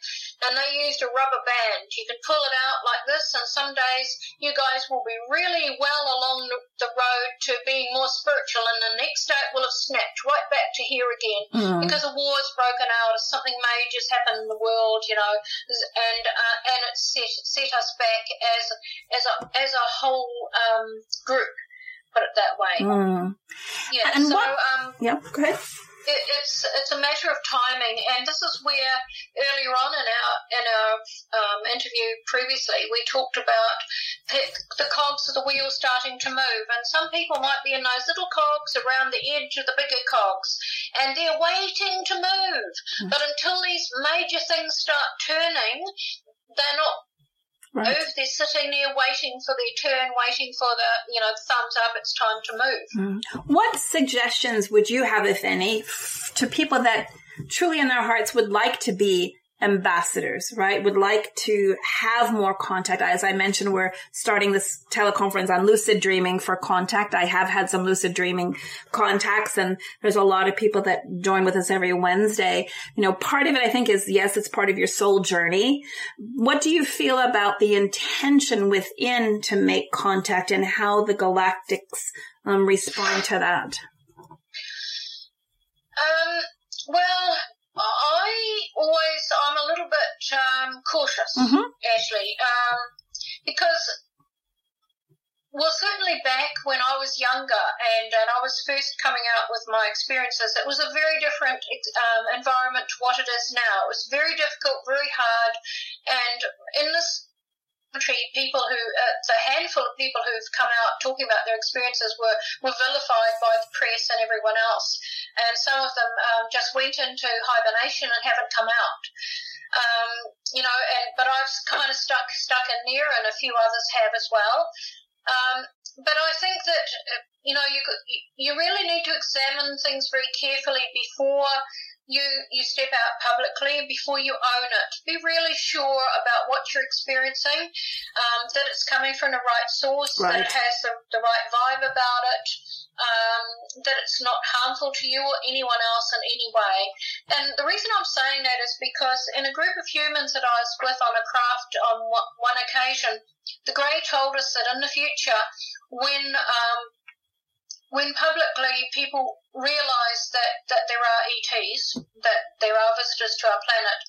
And they used a rubber band. You can pull it out like this and some days you guys will be really well along the- the road to being more spiritual and the next day it will have snapped right back to here again Mm. because a war's broken out or something major's happened in the world, you know, and uh, and it set set us back as as a as a whole um, group. Put it that way. Mm. Yeah. And so what- um, Yep. Go ahead. It, it's it's a matter of timing, and this is where earlier on in our in our um, interview previously we talked about the cogs of the wheel starting to move, and some people might be in those little cogs around the edge of the bigger cogs, and they're waiting to move. But until these major things start turning, they're not Right. move. They're sitting there waiting for their turn, waiting for the you know thumbs up. It's time to move. Mm. What suggestions would you have, if any, f- to people that truly in their hearts would like to be ambassadors, right? Would like to have more contact. As I mentioned, we're starting this teleconference on lucid dreaming for contact. I have had some lucid dreaming contacts and there's a lot of people that join with us every Wednesday. You know, part of it, I think is yes, it's part of your soul journey. What do you feel about the intention within to make contact and how the galactics um, respond to that? Um, well, I always, I'm a little bit um, cautious, Mhm. Ashli, um, because, well, certainly back when I was younger and, and I was first coming out with my experiences, it was a very different um, environment to what it is now. It was very difficult, very hard, and in this people who, uh, the handful of people who've come out talking about their experiences were, were vilified by the press and everyone else. And some of them um, just went into hibernation and haven't come out. Um, you know, and, but I've kind of stuck, stuck in there and a few others have as well. Um, but I think that, uh, you know, you, you really need to examine things very carefully before you, you step out publicly before you own it. Be really sure about what you're experiencing, um, that it's coming from the right source, that it has the, the right vibe about it, um, that it's not harmful to you or anyone else in any way. And the reason I'm saying that is because in a group of humans that I was with on a craft on one one occasion, the Grey told us that in the future, when um, when publicly people realise that, that there are ETs, that there are visitors to our planet,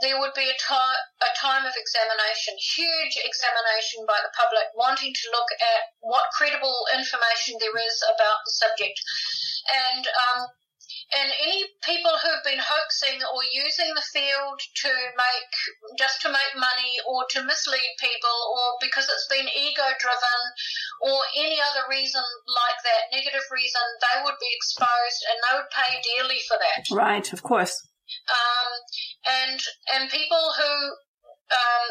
there would be a, ti- a time of examination, huge examination by the public, wanting to look at what credible information there is about the subject. And um, and any people who've been hoaxing or using the field to make just to make money or to mislead people or because it's been ego driven or any other reason like that negative reason they would be exposed and they would pay dearly for that Right, of course. um, and and people who um,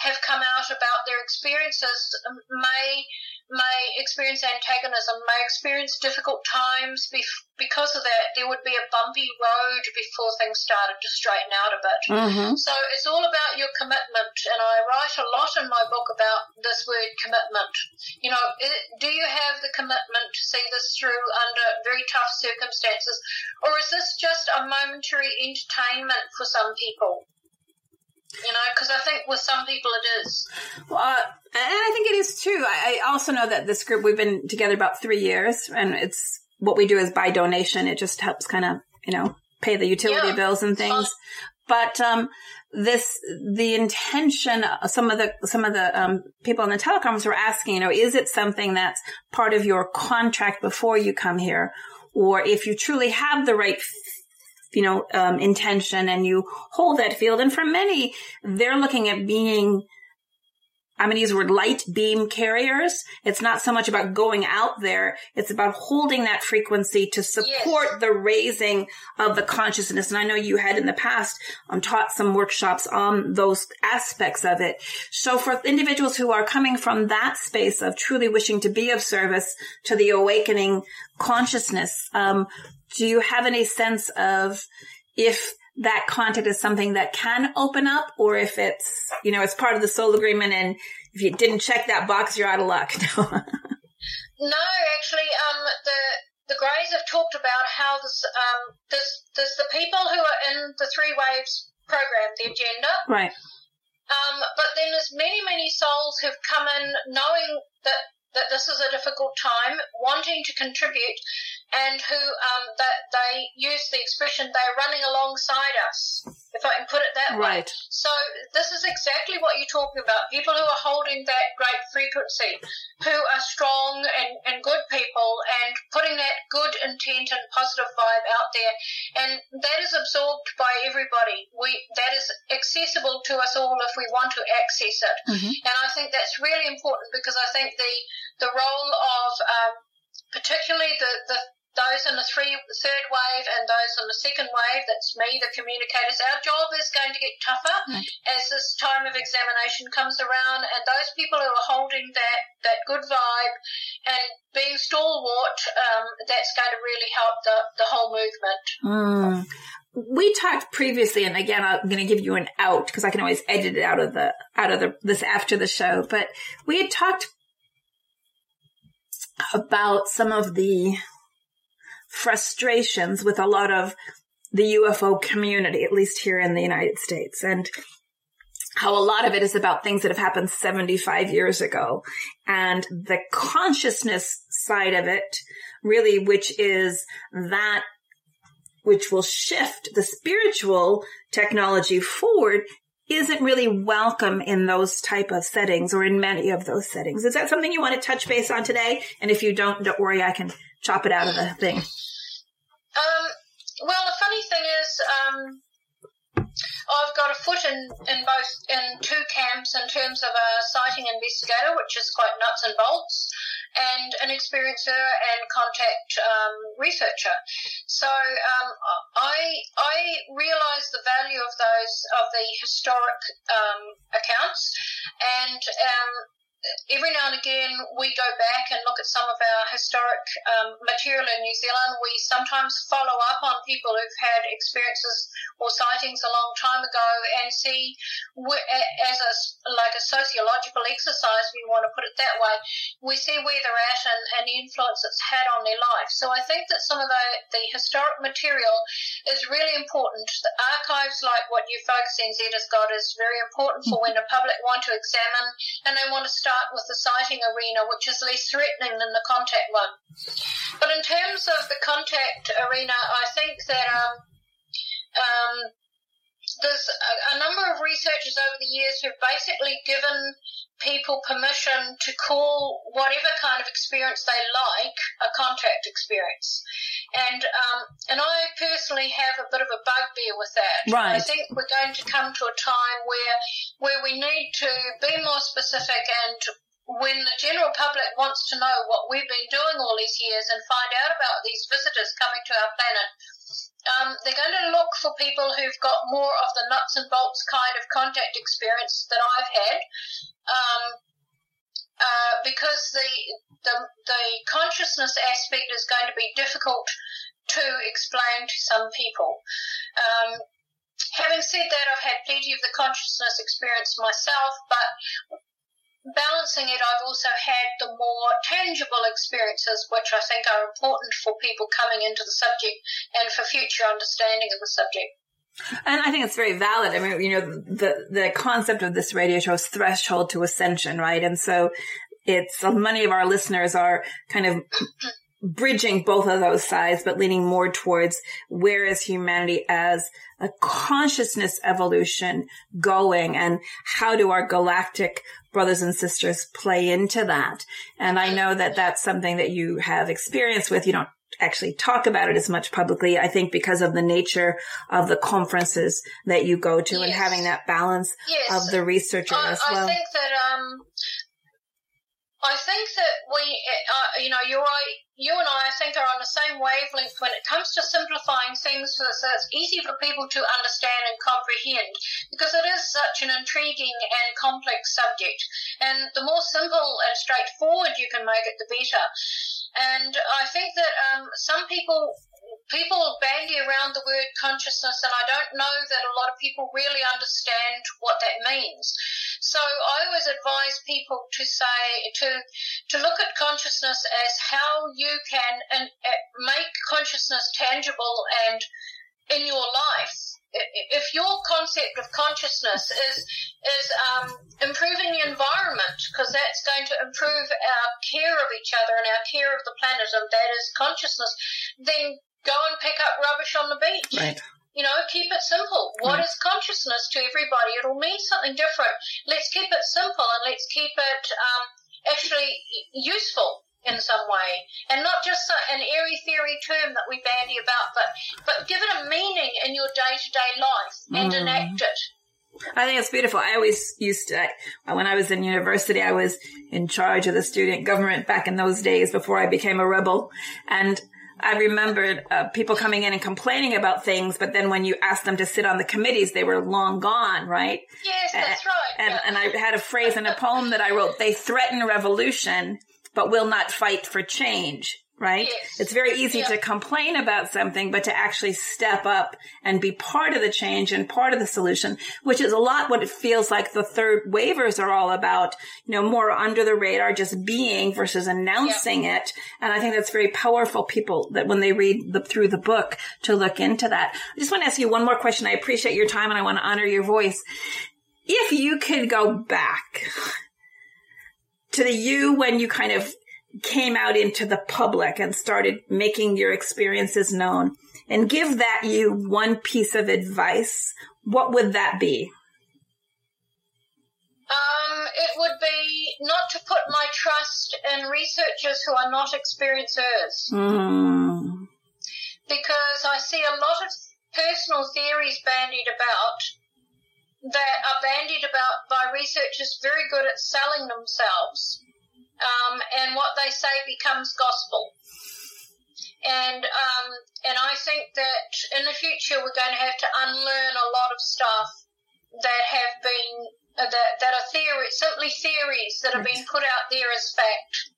have come out about their experiences may may experience antagonism, may experience difficult times. because of that, there would be a bumpy road before things started to straighten out a bit. Mm-hmm. So it's all about your commitment, and I write a lot in my book about this word commitment. You know, do you have the commitment to see this through under very tough circumstances, or is this just a momentary entertainment for some people? You know, because I think with some people it is. Well, uh, and I think it is too. I, I also know that this group we've been together about three years, and it's what we do is by donation. It just helps kind of you know pay the utility Yeah. bills and things. But um, this the intention. Some of the some of the um, people in the telecoms were asking, you know, is it something that's part of your contract before you come here, or if you truly have the right you know, um, intention and you hold that field. And for many, they're looking at being, I'm going to use the word light beam carriers. It's not so much about going out there. It's about holding that frequency to support Yes. the raising of the consciousness. And I know you had in the past um, taught some workshops on those aspects of it. So for individuals who are coming from that space of truly wishing to be of service to the awakening consciousness, um, do you have any sense of if that content is something that can open up or if it's, you know, it's part of the soul agreement and if you didn't check that box, you're out of luck? <laughs> No. Actually, um, the the Greys have talked about how this, um, there's there's the people who are in the Three Waves program, the agenda, right. um, but then there's many many souls who've come in knowing that that this is a difficult time, wanting to contribute, and who um, that they use the expression they're running alongside us, if I can put it that way. Right. So this is exactly what you're talking about. People who are holding that great frequency, who are strong and, and good people and putting that good intent and positive vibe out there. And that is absorbed by everybody. We that is accessible to us all if we want to access it. Mhm. And I think that's really important because I think the the role of um, particularly the, the those in the three, third wave and those in the second wave, that's me, the communicators, our job is going to get tougher Right. as this time of examination comes around and those people who are holding that, that good vibe and being stalwart, um, that's going to really help the, the whole movement. Mm. We talked previously, and again, I'm going to give you an out because I can always edit it out of the out of the this after the show. But we had talked about some of the frustrations with a lot of the UFO community, at least here in the United States, and how a lot of it is about things that have happened 75 years ago. And the consciousness side of it really, which is that which will shift the spiritual technology forward isn't really welcome in those type of settings or in many of those settings. Is that something you want to touch base on today? And if you don't, don't worry, I can chop it out of the thing. Um, well, the funny thing is, um, I've got a foot in, in both in two camps in terms of a sighting investigator, which is quite nuts and bolts, and an experiencer and contact um, researcher. So um, I I realise the value of those of the historic um, accounts, and um, every now and again we go back and look at some of our historic um, material in New Zealand. We sometimes follow up on people who've had experiences or sightings a long time ago and see as a like a sociological exercise, we want to put it that way. We see where they're at and, and the influence it's had on their life. So I think that some of the, the historic material is really important. The archives like what UFOCUS NZ has got is very important for when the public want to examine and they want to start with the sighting arena, which is less threatening than the contact one. But in terms of the contact arena, I think that um, um, there's a, a number of researchers over the years who've basically given people permission to call whatever kind of experience they like a contact experience. And um, and I personally have a bit of a bugbear with that. Right. I think we're going to come to a time where where we need to be more specific and when the general public wants to know what we've been doing all these years and find out about these visitors coming to our planet, um, they're going to look for people who've got more of the nuts and bolts kind of contact experience that I've had. Um, uh, because the, the the consciousness aspect is going to be difficult to explain to some people. Um, having said that, I've had plenty of the consciousness experience myself, but balancing it, I've also had the more tangible experiences, which I think are important for people coming into the subject and for future understanding of the subject. And I think it's very valid. I mean, you know, the, the concept of this radio show is threshold to ascension, right? And so it's many of our listeners are kind of <clears throat> bridging both of those sides, but leaning more towards where is humanity as a consciousness evolution going and how do our galactic brothers and sisters play into that? And I know that that's something that you have experience with. You don't actually talk about it as much publicly. I think because of the nature of the conferences that you go to yes. and having that balance yes. of the researcher I, as well. I think that, um, I think that we, uh, you know, you're right. You and I, I think, are on the same wavelength when it comes to simplifying things so that it's easy for people to understand and comprehend because it is such an intriguing and complex subject. And the more simple and straightforward you can make it, the better. And I think that um, some people people bandy around the word consciousness, and I don't know that a lot of people really understand what that means. So I always advise people to say to to look at consciousness as how you can and, uh, make consciousness tangible and in your life. If your concept of consciousness is is um, improving the environment, because that's going to improve our care of each other and our care of the planet, and that is consciousness, then go and pick up rubbish on the beach. Right. You know, keep it simple. What is consciousness to everybody? It'll mean something different. Let's keep it simple and let's keep it um, actually useful in some way, and not just an airy theory term that we bandy about, but but give it a meaning in your day to day life and mm. enact it. I think it's beautiful. I always used to, when I was in university, I was in charge of the student government back in those days before I became a rebel. And I remembered uh, people coming in and complaining about things, but then when you asked them to sit on the committees, they were long gone, right? Yes, that's right. And, yeah. and I had a phrase in a poem that I wrote, they threaten revolution, but will not fight for change right? Yes. It's very easy to complain about something, but to actually step up and be part of the change and part of the solution, which is a lot what it feels like the third wavers are all about, you know, more under the radar, just being versus announcing it. And I think that's very powerful people that when they read the, through the book to look into that. I just want to ask you one more question. I appreciate your time and I want to honor your voice. If you could go back to the you when you kind of came out into the public and started making your experiences known and give that you one piece of advice, what would that be? Um, it would be not to put my trust in researchers who are not experiencers. Mm. Because I see a lot of personal theories bandied about that are bandied about by researchers very good at selling themselves um, and what they say becomes gospel. And um, and I think that in the future we're going to have to unlearn a lot of stuff that have been uh, that that are theory simply theories that have been put out there as fact.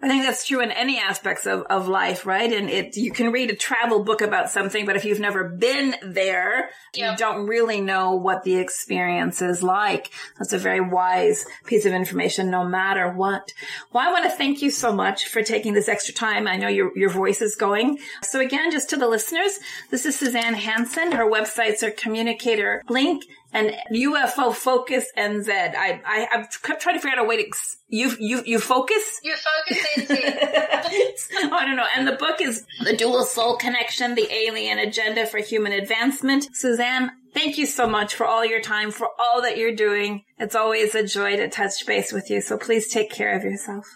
I think that's true in any aspects of, of life, right? And it, you can read a travel book about something, but if you've never been there, yep. you don't really know what the experience is like. That's a very wise piece of information, no matter what. Well, I want to thank you so much for taking this extra time. I know your, your voice is going. So again, just to the listeners, this is Suzanne Hansen. Her websites are Communicator Link and UFO Focus NZ. I, I, I'm trying to figure out a way to, you, you, you focus? You focus NZ. <laughs> I don't know. And the book is The Dual Soul Connection, The Alien Agenda for Human Advancement. Suzanne, thank you so much for all your time, for all that you're doing. It's always a joy to touch base with you. So please take care of yourself.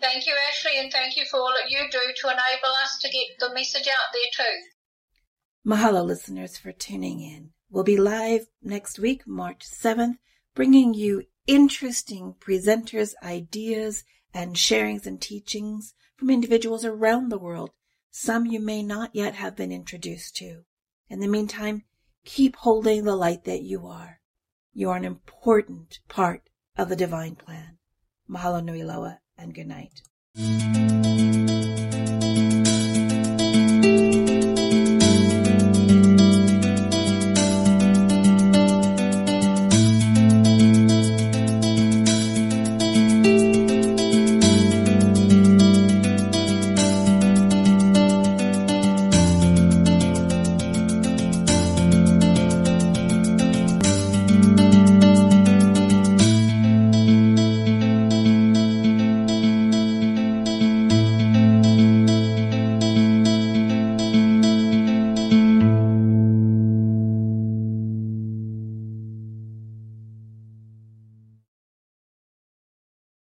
Thank you, Ashli, and thank you for all that you do to enable us to get the message out there too. Mahalo, listeners, for tuning in. We'll be live next week, March 7th, bringing you interesting presenters, ideas, and sharings and teachings from individuals around the world, some you may not yet have been introduced to. In the meantime, keep holding the light that you are. You are an important part of the divine plan. Mahalo nui loa and good night.